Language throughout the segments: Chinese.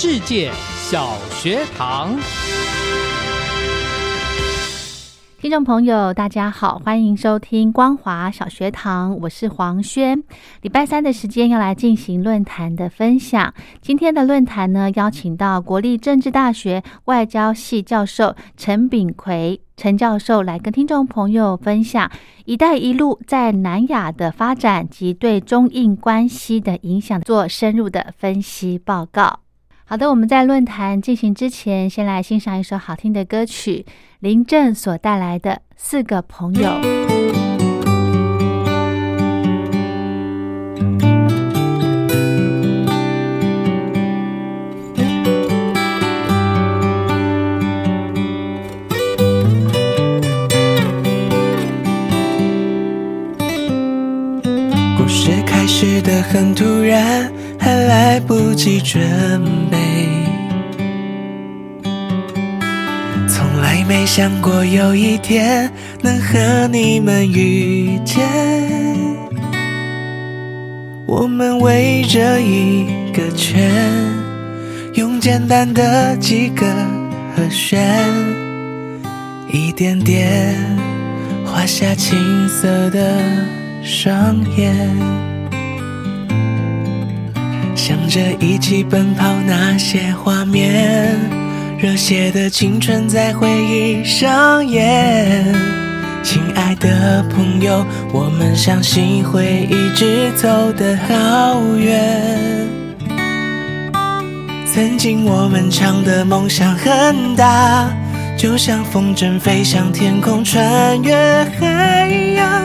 世界小学堂，听众朋友，大家好，欢迎收听光华小学堂，我是黄轩。礼拜三的时间要来进行论坛的分享。今天的论坛呢，邀请到国立政治大学外交系教授陈炳奎陈教授来跟听众朋友分享“一带一路”在南亚的发展及对中印关系的影响，做深入的分析报告。好的，我们在论坛进行之前，先来欣赏一首好听的歌曲，林正所带来的《四个朋友》。故事开始的很突然。还来不及准备，从来没想过有一天能和你们遇见。我们围着一个圈，用简单的几个和弦，一点点画下青涩的双眼。想着一起奔跑那些画面，热血的青春在回忆上演。亲爱的朋友，我们相信会一直走得好远。曾经我们唱的梦想很大，就像风筝飞向天空，穿越海洋。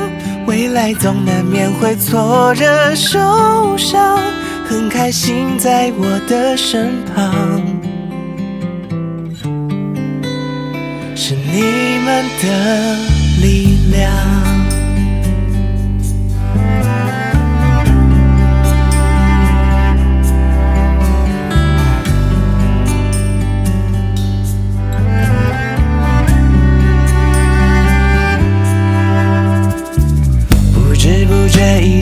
未来总难免会挫折受伤。很开心在我的身旁，是你们的力量。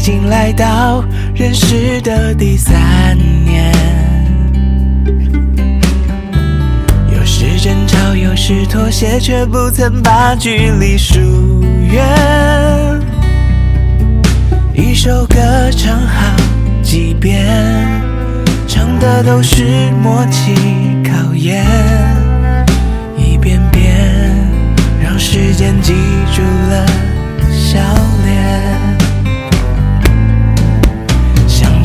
已经来到。认识的第三年，有时争吵，有时妥协，却不曾把距离疏远。一首歌唱好几遍，唱的都是默契考验，一遍遍让时间记住了笑脸。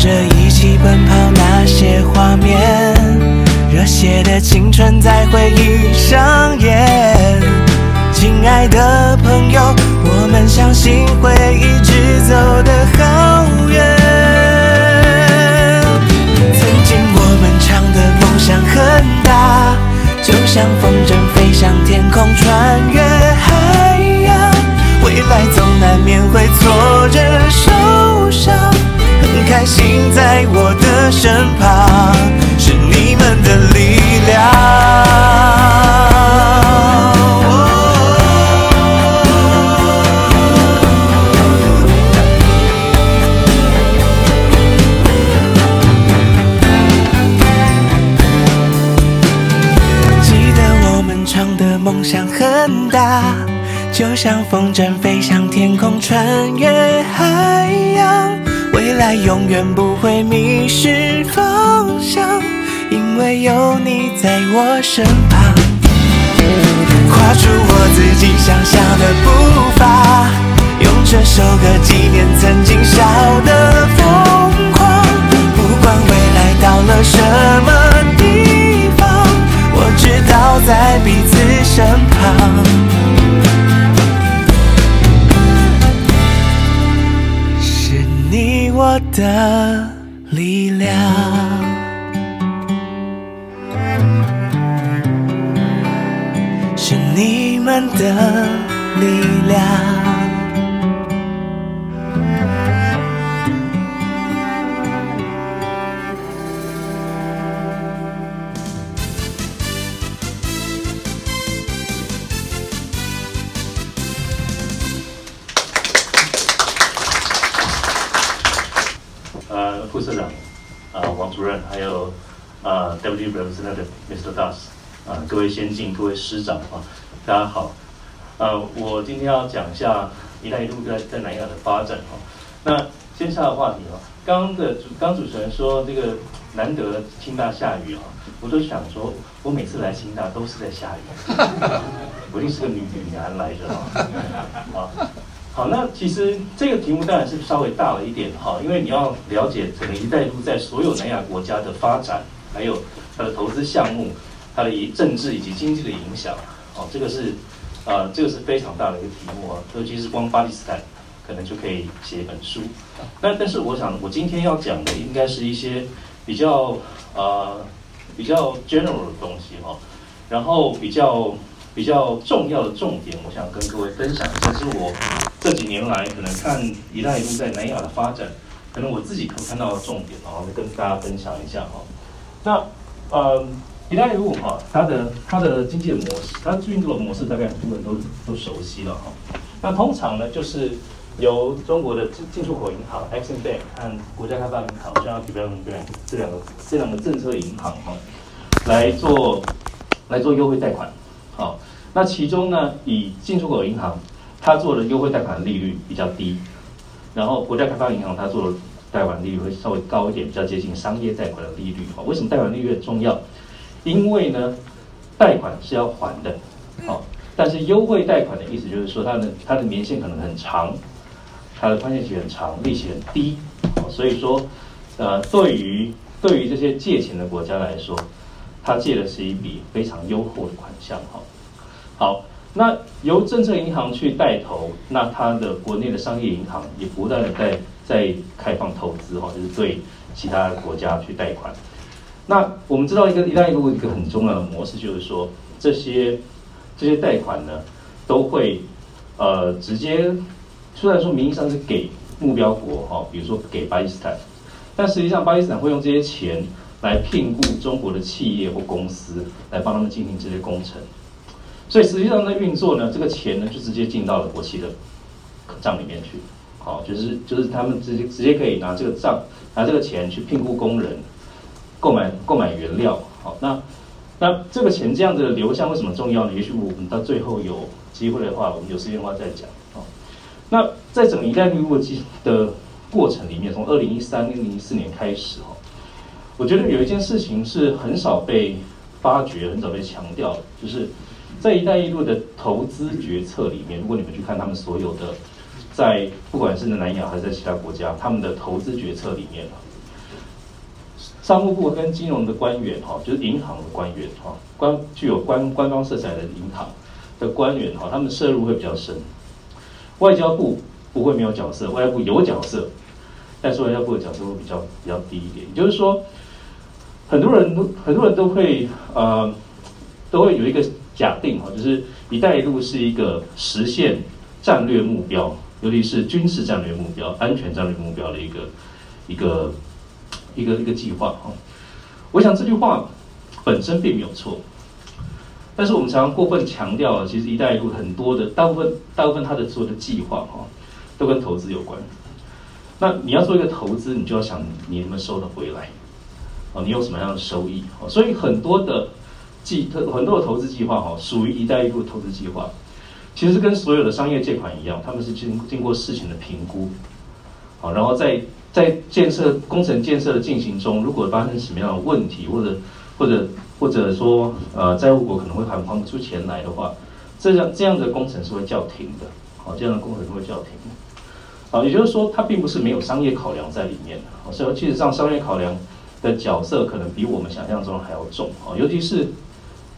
着一起奔跑那些画面，热血的青春在回忆上演。亲爱的朋友，我们相信会一直走得好远。曾经我们唱的梦想很大，就像风筝飞向天空，穿越海洋。未来总难免会挫折受伤。开心在我的身旁，是你们的力量。记得我们唱的梦想很大，就像风筝飞向天空，穿越海洋。未来永远不会迷失方向，因为有你在我身旁。跨出我自己想象的步伐，用这首歌纪念曾经笑的疯狂。不管未来到了什么地方，我知道在彼此身旁，的力量。是你们的力量。Representative Mr. Das，啊、各位先进，各位师长啊，大家好。呃，我今天要讲一下“一带一路”在在南亚的发展哈。那先下的话题啊，刚刚的主刚主持人说这个难得清大下雨哈，我就想说，我每次来清大都是在下雨，我一定是个女女男来着哈。啊，好，那其实这个题目当然是稍微大了一点哈，因为你要了解整个“一带一路”在所有南亚国家的发展，还有它的投资项目、它的以政治以及经济的影响，哦，这个是呃，这个是非常大的一个题目啊，尤其是光巴基斯坦可能就可以写一本书。那但是我想，我今天要讲的应该是一些比较呃比较 general 的东西哈、然后比较比较重要的重点，我想跟各位分享一下，是我这几年来可能看“一带一路”在南亚的发展，可能我自己可看到的重点，然后跟大家分享一下哈。那呃，“一带一路”哈，它的它的经济的模式，它运作的模式，大概很多人都都熟悉了哈。那通常呢，就是由中国的进进出口银行 Exim Bank 和国家开发银行 China Development Bank 这两个这两个政策银行哈，来做来做优惠贷款。好，那其中呢，以进出口银行它做的优惠贷款利率比较低，然后国家开发银行它做的贷款利率会稍微高一点，比较接近商业贷款的利率。哈，为什么贷款利率很重要？因为呢，贷款是要还的，好，但是优惠贷款的意思就是说，它的它的年限可能很长，它的宽限期很长，利息很低，哦所以说，呃，对于对于这些借钱的国家来说，它借的是一笔非常优厚的款项，哈。好，那由政策银行去带头，那它的国内的商业银行也不断的在在开放投资，哈，就是对其他国家去贷款。那我们知道一个“一带一路”一个很重要的模式，就是说这些这些贷款呢，都会呃直接，虽然说名义上是给目标国哈、比如说给巴基斯坦，但实际上巴基斯坦会用这些钱来聘雇中国的企业或公司来帮他们进行这些工程，所以实际上在运作呢，这个钱呢就直接进到了国企的账里面去，好，就是就是他们直接直接可以拿这个账拿这个钱去聘雇工人。购买购买原料，好，那那这个钱这样子的流向为什么重要呢？也许我们到最后有机会的话，我们有时间的话再讲。好，那在整个一带一路的过程里面，从二零一三、二零一四年开始，哈，我觉得有一件事情是很少被发掘、很少被强调的，就是在一带一路的投资决策里面，如果你们去看他们所有的在不管是南亚还是在其他国家，他们的投资决策里面商务部跟金融的官员哈，就是银行的官员哈，官具有官官方色彩的银行的官员哈，他们涉入会比较深。外交部不会没有角色，外交部有角色，但是外交部的角色会比较比较低一点。也就是说，很多人都很多人都会呃都会有一个假定哈，就是“一带一路”是一个实现战略目标，尤其是军事战略目标、安全战略目标的一个一个。一个一个计划哈，我想这句话本身并没有错，但是我们常常过分强调了，其实“一带一路”很多的大部分大部分它的所有的计划哈，都跟投资有关。那你要做一个投资，你就要想你能不能收得回来，哦，你有什么样的收益？哦，所以很多的计很多的投资计划哈，属于“一带一路”投资计划，其实跟所有的商业借款一样，他们是经经过事前的评估，好，然后在。在建设工程建设的进行中，如果发生什么样的问题，或者或者或者说呃债务国可能会还还不出钱来的话，这样这样的工程是会叫停的，好，这样的工程是会叫停的。好，也就是说它并不是没有商业考量在里面的，好，所以其实上商业考量的角色可能比我们想象中还要重，啊，尤其是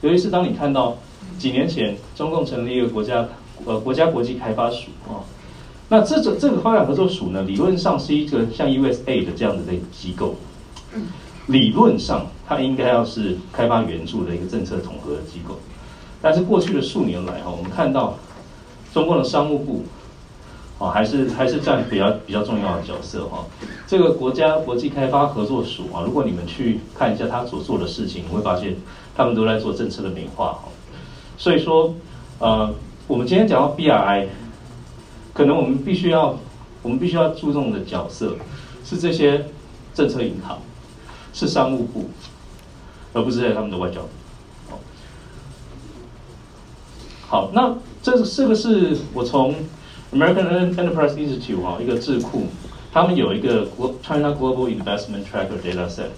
尤其是当你看到几年前中共成立一个国家呃国家国际开发署啊。那这个这个发展合作署呢，理论上是一个像 USA 的这样子的一个机构，理论上它应该要是开发援助的一个政策统合的机构，但是过去的数年来哈，我们看到中共的商务部，啊还是还是占比较比较重要的角色哈。这个国家国际开发合作署啊，如果你们去看一下他所做的事情，你会发现他们都在做政策的美化哈。所以说，呃，我们今天讲到 BRI。可能我们必须要，我们必须要注重的角色是这些政策银行，是商务部，而不是在他们的外交部。好，那这这个是我从 American Enterprise Institute 哈一个智库，他们有一个 China Global Investment Tracker Data Set。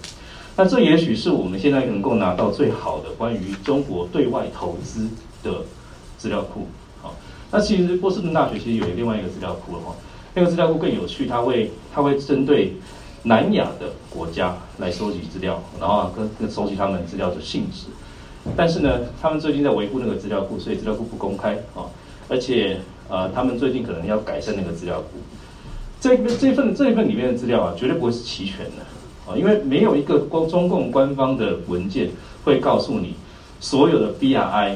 那这也许是我们现在能够拿到最好的关于中国对外投资的资料库。好那其实波士顿大学其实有另外一个资料库了哈，那个资料库更有趣，它会它会针对南亚的国家来收集资料，然后跟跟收集他们资料的性质。但是呢，他们最近在维护那个资料库，所以资料库不公开啊，而且呃，他们最近可能要改善那个资料库。这个这份这一份里面的资料啊，绝对不会是齐全的因为没有一个光中共官方的文件会告诉你所有的 BRI。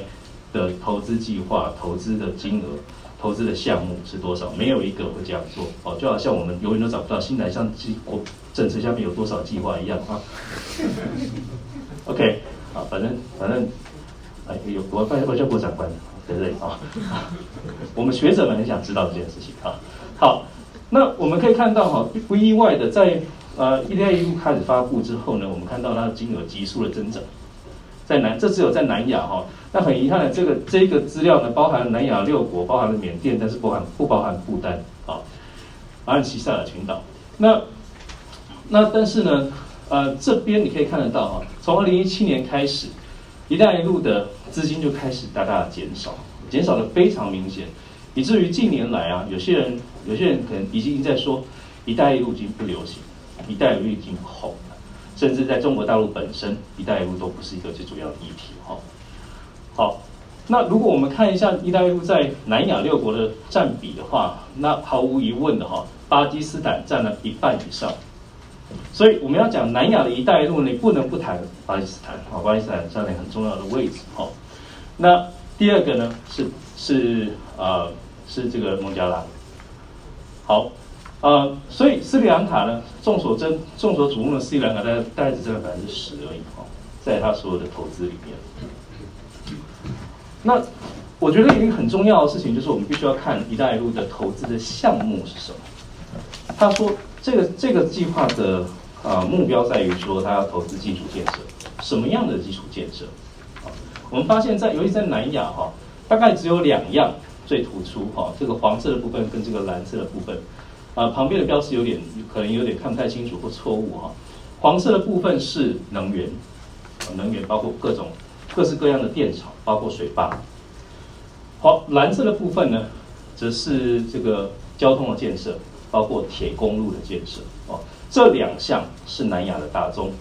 的投资计划、投资的金额、投资的项目是多少？没有一个会这样做哦，就好像我们永远都找不到新南向计国政策下面有多少计划一样啊。OK，啊，反正反正，哎，有国外外交部长官在这里啊。我们学者们很想知道这件事情啊。好，那我们可以看到哈，不意外的，在呃一带一路开始发布之后呢，我们看到它的金额急速的增长。在南，这只有在南亚哈。那很遗憾的，这个这个资料呢，包含了南亚六国，包含了缅甸，但是包含不包含不丹啊，阿尔奇塞尔群岛。那那但是呢，呃，这边你可以看得到啊，从二零一七年开始，一带一路的资金就开始大大的减少，减少的非常明显，以至于近年来啊，有些人有些人可能已经在说，一带一路已经不流行，一带一路已经红了，甚至在中国大陆本身，一带一路都不是一个最主要的议题哈。好，那如果我们看一下“一带一路”在南亚六国的占比的话，那毫无疑问的哈，巴基斯坦占了一半以上。所以我们要讲南亚的一带一路，你不能不谈巴基斯坦。好，巴基斯坦占了很重要的位置。哈，那第二个呢是是呃是这个孟加拉。好，呃，所以斯里兰卡呢，众所周众所瞩目的斯里兰卡，大概大概只占了百分之十而已。哈，在他所有的投资里面。那我觉得一个很重要的事情就是，我们必须要看“一带一路”的投资的项目是什么。他说，这个这个计划的啊目标在于说，他要投资基础建设，什么样的基础建设？我们发现，在尤其在南亚哈，大概只有两样最突出哈，这个黄色的部分跟这个蓝色的部分，啊，旁边的标识有点可能有点看不太清楚或错误哈。黄色的部分是能源，能源包括各种。各式各样的电厂，包括水坝。好，蓝色的部分呢，则是这个交通的建设，包括铁公路的建设。哦，这两项是南亚的大宗。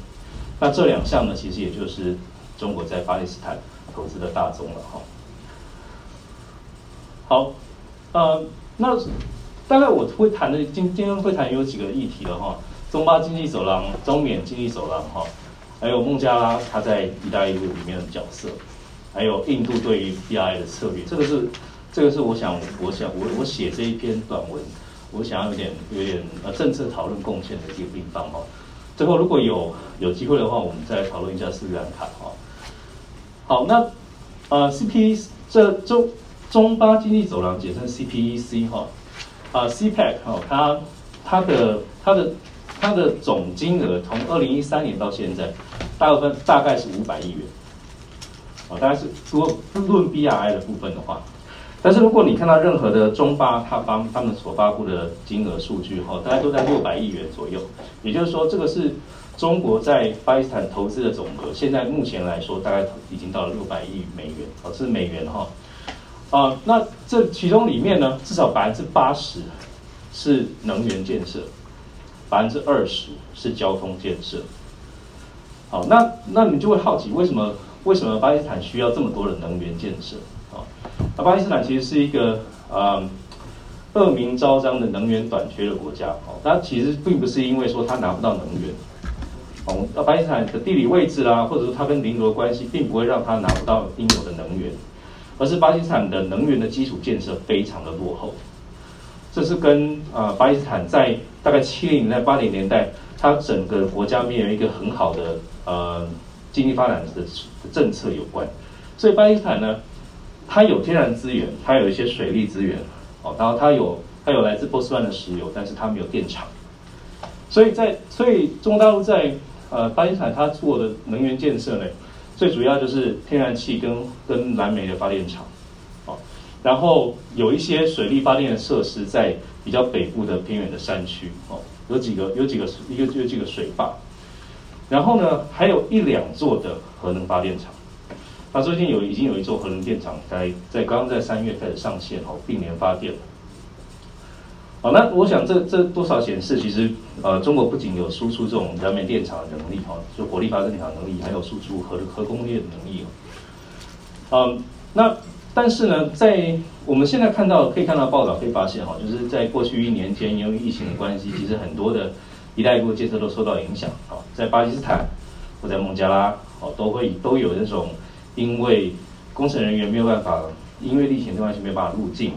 那这两项呢，其实也就是中国在巴基斯坦投资的大宗了。哈。好，呃，那大概我会谈的今今天会谈有几个议题了哈，中巴经济走廊、中缅经济走廊哈。还有孟加拉，它在“一带一路”里面的角色，还有印度对于 B I 的策略，这个是，这个是我想，我想我我写这一篇短文，我想要有点有点呃政策讨论贡献的一个地方哈。最后如果有有机会的话，我们再来讨论一下斯里兰卡哈。好，那呃 CPE 这中中巴经济走廊简称 CPEC 哈，啊 CPEC 哈，它它的它的。它的总金额从二零一三年到现在，大部分大概是五百亿元，啊，大概是如果论 BRI 的部分的话，但是如果你看到任何的中巴他方他们所发布的金额数据哈，大概都在六百亿元左右，也就是说这个是中国在巴基斯坦投资的总额，现在目前来说大概已经到了六百亿美元，哦，是美元哈。啊，那这其中里面呢，至少百分之八十是能源建设，百分之二十是交通建设。好，那那你就会好奇，为什么为什么巴基斯坦需要这么多的能源建设？啊，那巴基斯坦其实是一个啊恶名昭彰的能源短缺的国家。哦，它其实并不是因为说它拿不到能源。哦，那巴基斯坦的地理位置啦，或者说它跟邻国关系，并不会让它拿不到应有的能源，而是巴基斯坦的能源的基础建设非常的落后。这是跟啊巴基斯坦在大概七零年代、八零年代，它整个国家没有一个很好的呃经济发展的政策有关。所以巴基斯坦呢，它有天然资源，它有一些水利资源，哦，然后它有它有来自波斯湾的石油，但是它没有电厂。所以在所以中国大陆在呃，巴基斯坦它做的能源建设呢，最主要就是天然气跟跟蓝煤的发电厂，哦，然后有一些水利发电的设施在比较北部的偏远的山区，哦，有几个有几个一个有几个水坝，然后呢，还有一两座的核能发电厂，那最近有已经有一座核能电厂在在刚刚在三月开始上线哦，并联发电。好，那我想这这多少显示，其实呃，中国不仅有输出这种燃煤电厂的能力哈，就火力发电厂能力，还有输出核核工业的能力哦。嗯，那但是呢，在我们现在看到可以看到报道，可以发现哈，就是在过去一年间，由于疫情的关系，其实很多的一带一路建设都受到影响啊，在巴基斯坦或在孟加拉哦，都会都有那种因为工程人员没有办法，因为疫情的关系没有办法入境。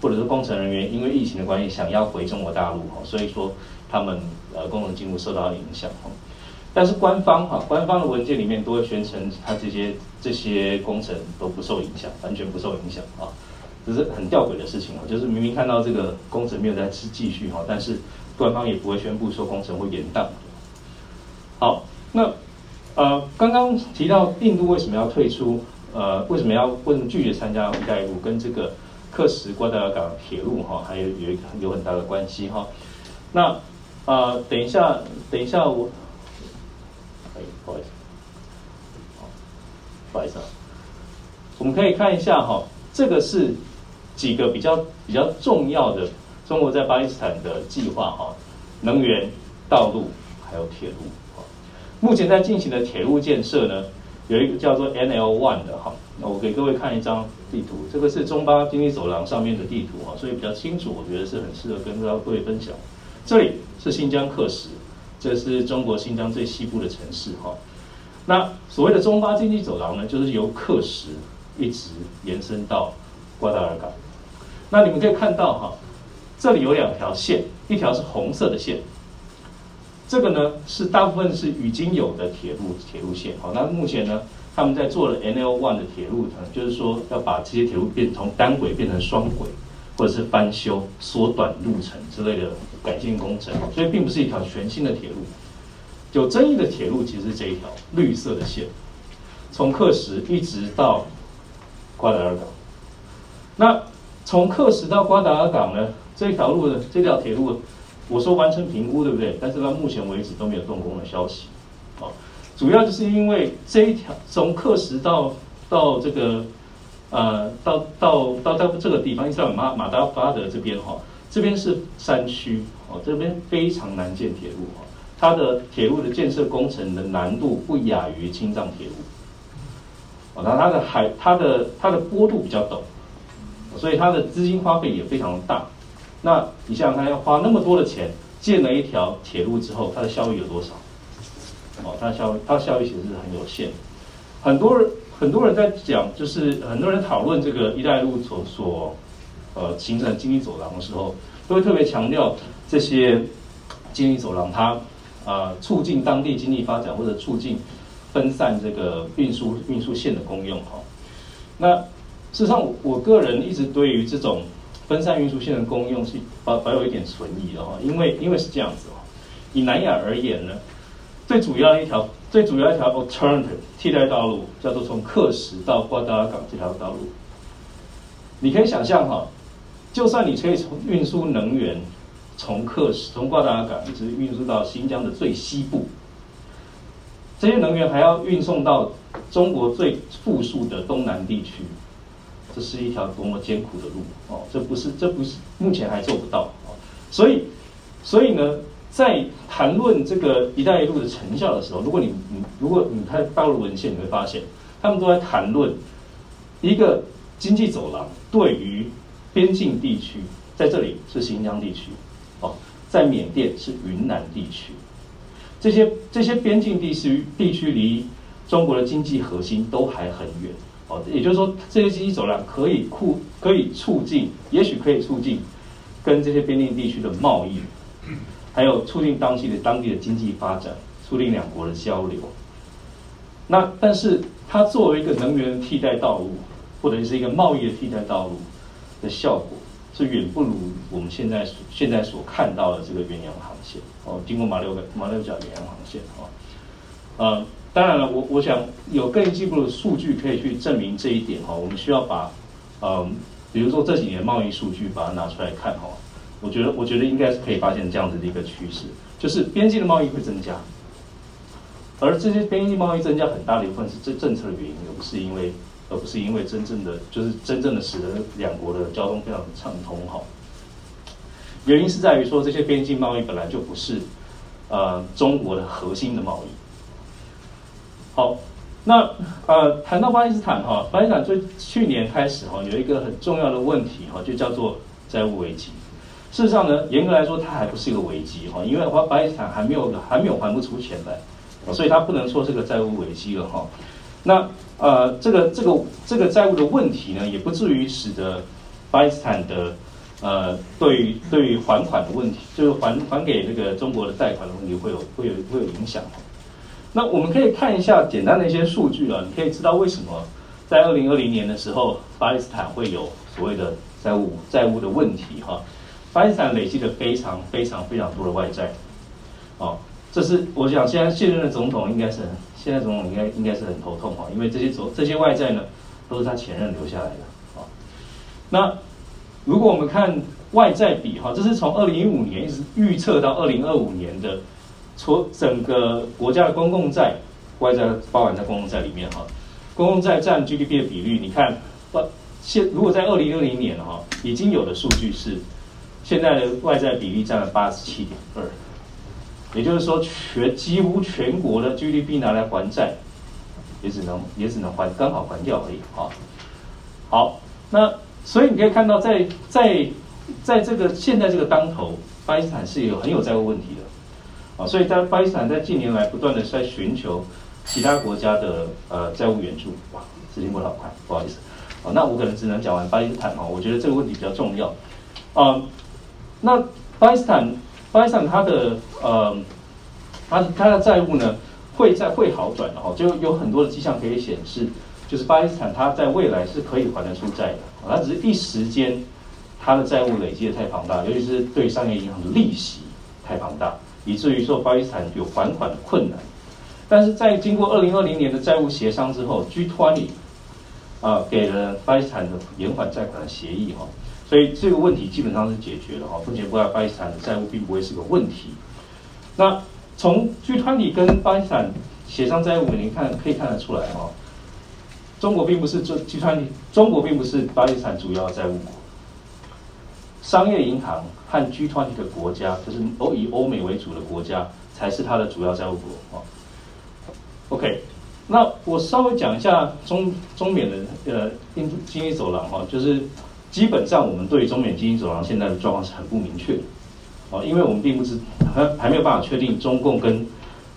或者是工程人员因为疫情的关系想要回中国大陆哈，所以说他们呃工程进度受到影响哈。但是官方哈官方的文件里面都会宣称，他这些这些工程都不受影响，完全不受影响啊。这是很吊诡的事情啊，就是明明看到这个工程没有在继继续哈，但是官方也不会宣布说工程会延宕。好，那呃刚刚提到印度为什么要退出？呃为什么要为什么拒绝参加一带一路？跟这个克什瓜达尔港铁路哈，还有有有很大的关系哈。那啊，等一下，等一下我，哎，不好意思，不好意思啊。我们可以看一下哈，这个是几个比较比较重要的中国在巴基斯坦的计划哈，能源、道路还有铁路。目前在进行的铁路建设呢，有一个叫做 NL One 的哈。那我给各位看一张地图，这个是中巴经济走廊上面的地图啊，所以比较清楚，我觉得是很适合跟各位分享。这里是新疆克什，这是中国新疆最西部的城市哈。那所谓的中巴经济走廊呢，就是由克什一直延伸到瓜达尔港。那你们可以看到哈，这里有两条线，一条是红色的线，这个呢是大部分是已经有的铁路铁路线好，那目前呢？他们在做了 N L One 的铁路，呢就是说要把这些铁路变从单轨变成双轨，或者是翻修、缩短路程之类的改进工程，所以并不是一条全新的铁路。有争议的铁路其实是这一条绿色的线，从克什一直到瓜达尔港。那从克什到瓜达尔港呢？这条路的这条铁路，我说完成评估，对不对？但是到目前为止都没有动工的消息，啊。主要就是因为这一条从克什到到这个呃到到到到这个地方，伊斯兰马马达巴德这边哈，这边是山区哦，这边非常难建铁路哈，它的铁路的建设工程的难度不亚于青藏铁路，哦，那它的海它的它的坡度比较陡，所以它的资金花费也非常大。那你想想看，要花那么多的钱建了一条铁路之后，它的效益有多少？哦，它效它效益其实是很有限。很多人很多人在讲，就是很多人讨论这个“一带一路”所所呃形成经济走廊的时候，都会特别强调这些经济走廊它啊促进当地经济发展或者促进分散这个运输运输线的功用哈。那事实上，我个人一直对于这种分散运输线的功用是保保有一点存疑的哈，因为因为是这样子哦，以南亚而言呢。最主要一条，最主要一条 alternative 替代道路叫做从克什到瓜达尔港这条道路。你可以想象哈，就算你可以从运输能源从克什从瓜达尔港一直运输到新疆的最西部，这些能源还要运送到中国最富庶的东南地区，这是一条多么艰苦的路哦！这不是，这不是目前还做不到哦。所以，所以呢，在谈论这个“一带一路”的成效的时候，如果你你如果你看大陆文献，你会发现他们都在谈论一个经济走廊对于边境地区，在这里是新疆地区，哦，在缅甸是云南地区，这些这些边境地区地区离中国的经济核心都还很远，哦，也就是说这些经济走廊可以促可以促进，也许可以促进跟这些边境地区的贸易，还有促进当地的当地的经济发展，促进两国的交流。那但是它作为一个能源替代道路，或者是一个贸易的替代道路的效果。是远不如我们现在现在所看到的这个远洋航线哦，经过马六甲马六甲远洋航线哦，嗯，当然了，我我想有更进一步的数据可以去证明这一点哈。我们需要把嗯，比如说这几年贸易数据把它拿出来看哈。我觉得我觉得应该是可以发现这样子的一个趋势，就是边境的贸易会增加，而这些边境贸易增加很大的一部分是这政策的原因，而不是因为。而不是因为真正的，就是真正的使得两国的交通非常的畅通哈。原因是在于说，这些边境贸易本来就不是呃中国的核心的贸易。好，那呃谈到巴基斯坦哈，巴基斯坦最去年开始哈有一个很重要的问题哈，就叫做债务危机。事实上呢，严格来说它还不是一个危机哈，因为巴巴基斯坦还没有还没有还不出钱来，所以它不能说是个债务危机了哈。那呃，这个这个这个债务的问题呢，也不至于使得巴基斯坦的呃，对于对于还款的问题，就是还还给那个中国的贷款的问题，会有会有会有影响。那我们可以看一下简单的一些数据啊，你可以知道为什么在二零二零年的时候，巴基斯坦会有所谓的债务债务的问题哈。巴基斯坦累积了非常非常非常多的外债，哦，这是我想现在现任的总统应该是。现在总统应该应该是很头痛哈，因为这些总这些外债呢，都是他前任留下来的啊。那如果我们看外债比哈，这是从二零一五年一直预测到二零二五年的，从整个国家的公共债外债包含在公共债里面哈，公共债占 GDP 的比率，你看不现如果在二零二零年哈，已经有的数据是现在的外债比例占了八十七点二。也就是说，全几乎全国的 GDP 拿来还债，也只能也只能还刚好还掉而已哈。好，那所以你可以看到，在在在这个现在这个当头，巴基斯坦是有很有债务问题的所以在巴基斯坦在近年来不断的在寻求其他国家的呃债务援助。哇，时间过得好快，不好意思。啊，那我可能只能讲完巴基斯坦啊。我觉得这个问题比较重要啊。那巴基斯坦。巴基斯坦它的呃，它它的债务呢会在会好转的哈，就有很多的迹象可以显示，就是巴基斯坦它在未来是可以还得出债的，它只是一时间它的债务累积的太庞大，尤其是对商业银行的利息太庞大，以至于说巴基斯坦有还款的困难。但是在经过二零二零年的债务协商之后，G20 啊给了巴基斯坦的延缓债款的协议哈。所以这个问题基本上是解决了哈，目前巴基斯坦的债务并不会是个问题。那从 G20 跟巴基斯坦协商债务，你看可以看得出来哈，中国并不是这 G20，中国并不是巴基斯坦主要债务国，商业银行和 G20 的国家，就是欧以欧美为主的国家，才是它的主要债务国啊。OK，那我稍微讲一下中中缅的呃经经济走廊哈，就是。基本上，我们对中缅经济走廊现在的状况是很不明确的，哦，因为我们并不知还还没有办法确定中共跟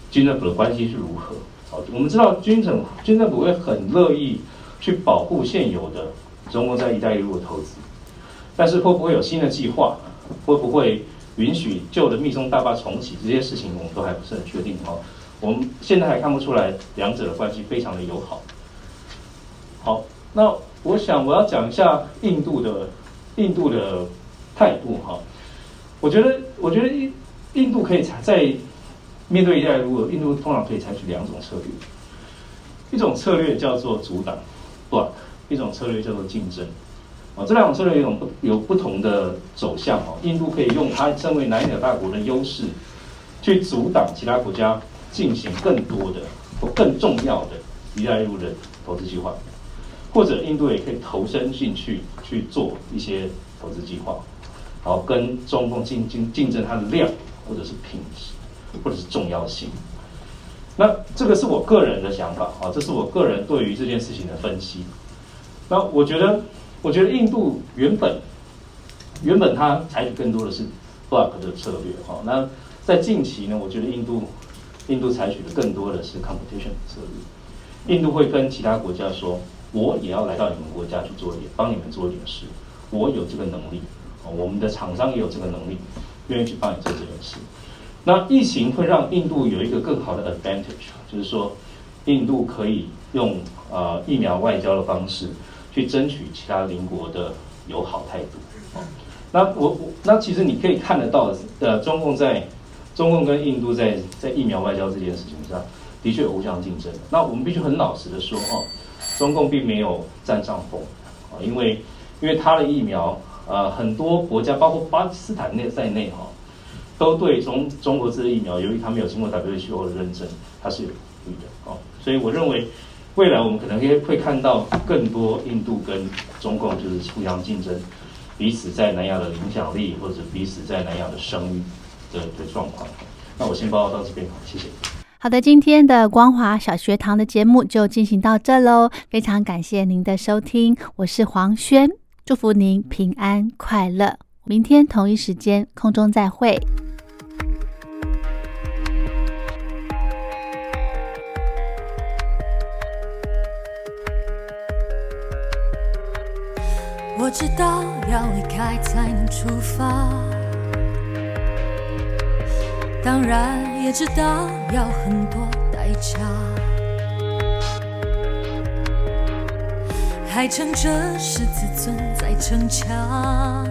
军政府的关系是如何。哦，我们知道军政军政府会很乐意去保护现有的中共在“一带一路”的投资，但是会不会有新的计划？会不会允许旧的密松大坝重启？这些事情我们都还不是很确定。哦，我们现在还看不出来两者的关系非常的友好。好，那。我想我要讲一下印度的印度的态度哈，我觉得我觉得印印度可以采在面对一带一路，印度通常可以采取两种策略，一种策略叫做阻挡，block，一种策略叫做竞争，啊，这两种策略有种不有不同的走向哦。印度可以用它身为南亚大国的优势，去阻挡其他国家进行更多的或更重要的“一带一路”的投资计划，或者印度也可以投身进去去做一些投资计划，好跟中共竞竞竞争它的量，或者是品质，或者是重要性。那这个是我个人的想法啊，这是我个人对于这件事情的分析。那我觉得，我觉得印度原本原本它采取更多的是 block 的策略哈。那在近期呢，我觉得印度印度采取的更多的是 competition 策略。印度会跟其他国家说，我也要来到你们国家去做一点，帮你们做一点事，我有这个能力，我们的厂商也有这个能力，愿意去帮你做这件事。那疫情会让印度有一个更好的 advantage，就是说，印度可以用呃疫苗外交的方式去争取其他邻国的友好态度。那我我那其实你可以看得到，呃，中共在中共跟印度在在疫苗外交这件事情上的确有互相竞争。那我们必须很老实的说，哦，中共并没有占上风啊，因为因为他的疫苗，呃，很多国家包括巴基斯坦内在内哈。都对中中国制的疫苗，由于它没有经过 WHO 的认证，它是有疑虑的哦。所以我认为，未来我们可能会会看到更多印度跟中共就是互相竞争，彼此在南亚的影响力，或者彼此在南亚的声誉的的状况。那我先报告到这边，谢谢。好的，今天的光华小学堂的节目就进行到这喽，非常感谢您的收听，我是黄轩，祝福您平安快乐，明天同一时间空中再会。我知道要离开才能出发，当然也知道要很多代价，还撑着是自尊在逞强，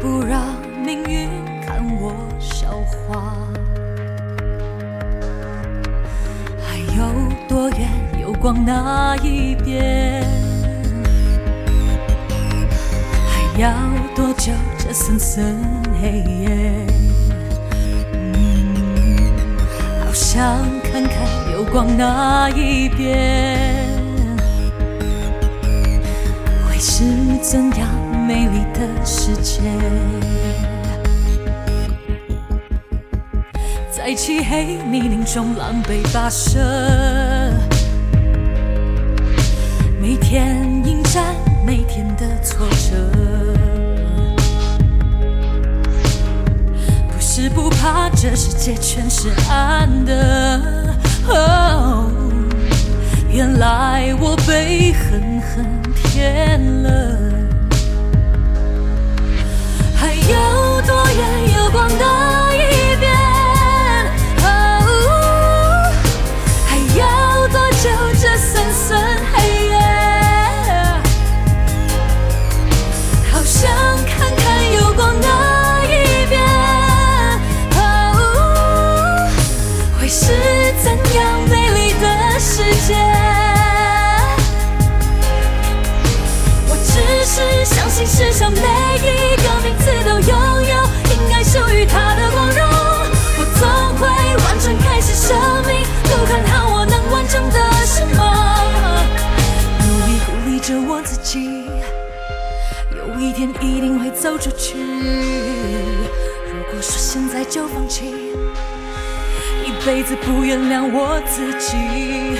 不让命运看我笑话。还有多远？有光那一边？要多久？这森森黑夜，好想看看有光那一边，会是怎样美丽的世界？在漆黑泥泞中狼狈跋涉，每天每天的挫折。不是不怕这世界全是暗的，哦，原来我被狠狠骗了。还有多远有光的不原谅我自己，